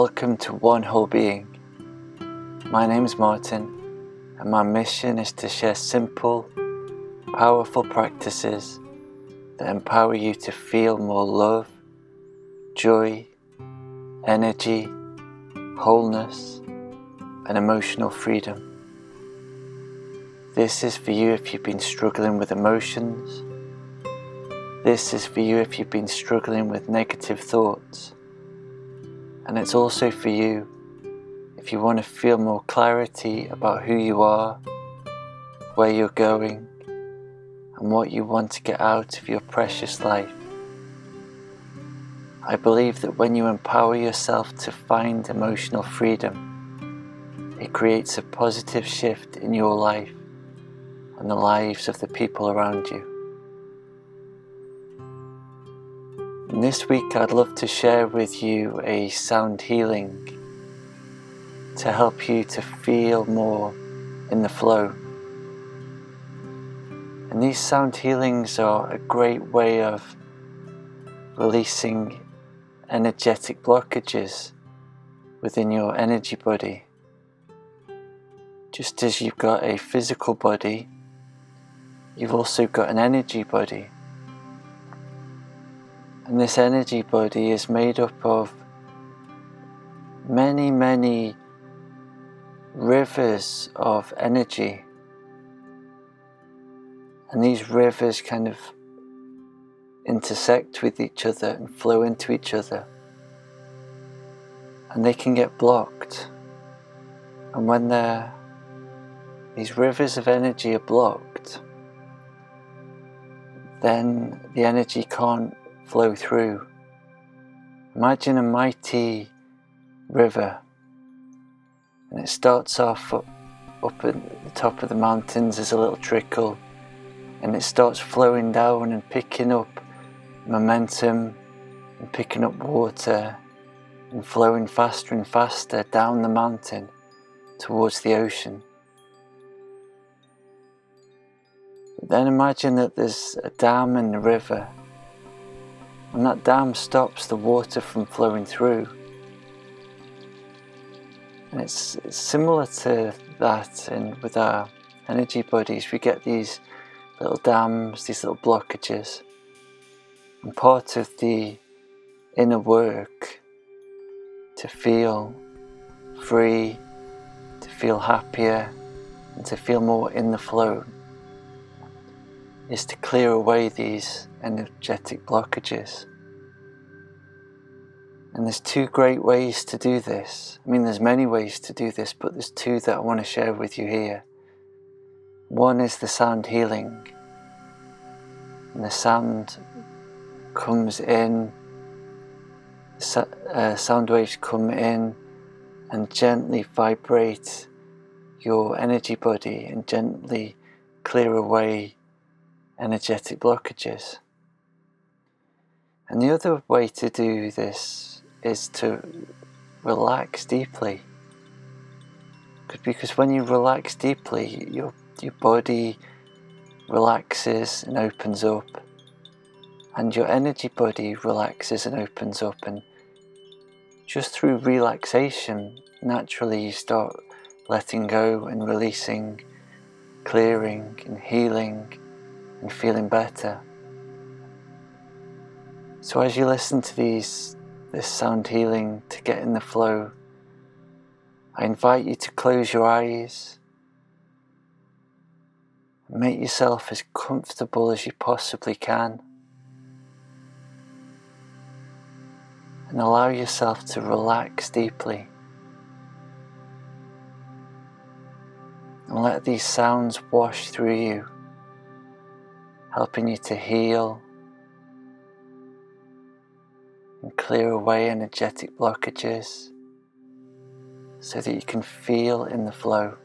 Welcome to One Whole Being. My name is Martin, and my mission is to share simple, powerful practices that empower you to feel more love, joy, energy, wholeness, and emotional freedom. This is for you if you've been struggling with emotions. This is for you if you've been struggling with negative thoughts. And it's also for you if you want to feel more clarity about who you are, where you're going, and what you want to get out of your precious life. I believe that when you empower yourself to find emotional freedom, it creates a positive shift in your life and the lives of the people around you. And this week, I'd love to share with you a sound healing to help you to feel more in the flow. And these sound healings are a great way of releasing energetic blockages within your energy body. Just as you've got a physical body, you've also got an energy body. And this energy body is made up of many, many rivers of energy. And these rivers kind of intersect with each other and flow into each other. And they can get blocked. And when they're, these rivers of energy are blocked, then the energy can't flow through. Imagine a mighty river, and it starts off up, up at the top of the mountains as a little trickle, and it starts flowing down and picking up momentum and picking up water and flowing faster and faster down the mountain towards the ocean. But then imagine that there's a dam in the river and that dam stops the water from flowing through. And it's, similar to that in, with our energy bodies. We get these little dams, these little blockages. And part of the inner work to feel free, to feel happier, and to feel more in the flow is to clear away these energetic blockages. And there's two great ways to do this. I mean, there's many ways to do this, but there's two that I want to share with you here. One is the sound healing. And the sound comes in, uh, sound waves come in and gently vibrate your energy body and gently clear away energetic blockages. And the other way to do this is to relax deeply. Because when you relax deeply, your, your body relaxes and opens up, and your energy body relaxes and opens up. And just through relaxation, naturally you start letting go and releasing, clearing and healing and feeling better. So as you listen to these this sound healing to get in the flow, I invite you to close your eyes make yourself as comfortable as you possibly can. And allow yourself to relax deeply. And let these sounds wash through you helping you to heal and clear away energetic blockages so that you can feel in the flow.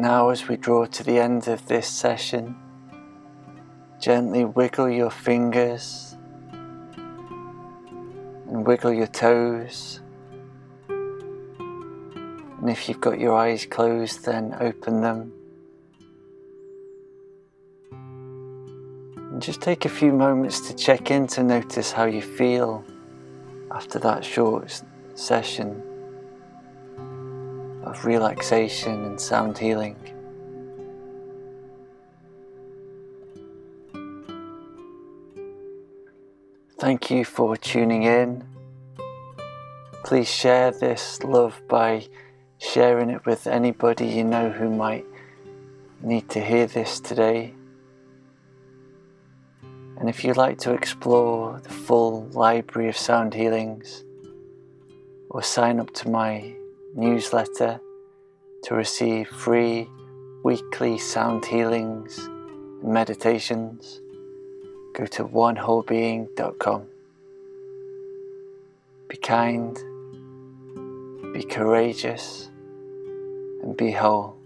Now, as we draw to the end of this session, gently wiggle your fingers and wiggle your toes. And if you've got your eyes closed, then open them. And just take a few moments to check in to notice how you feel after that short session of relaxation and sound healing. Thank you for tuning in. Please share this love by sharing it with anybody you know who might need to hear this today. And if you'd like to explore the full library of sound healings or sign up to my newsletter to receive free weekly sound healings and meditations, go to onewholebeing.com. Be kind, be courageous, and be whole.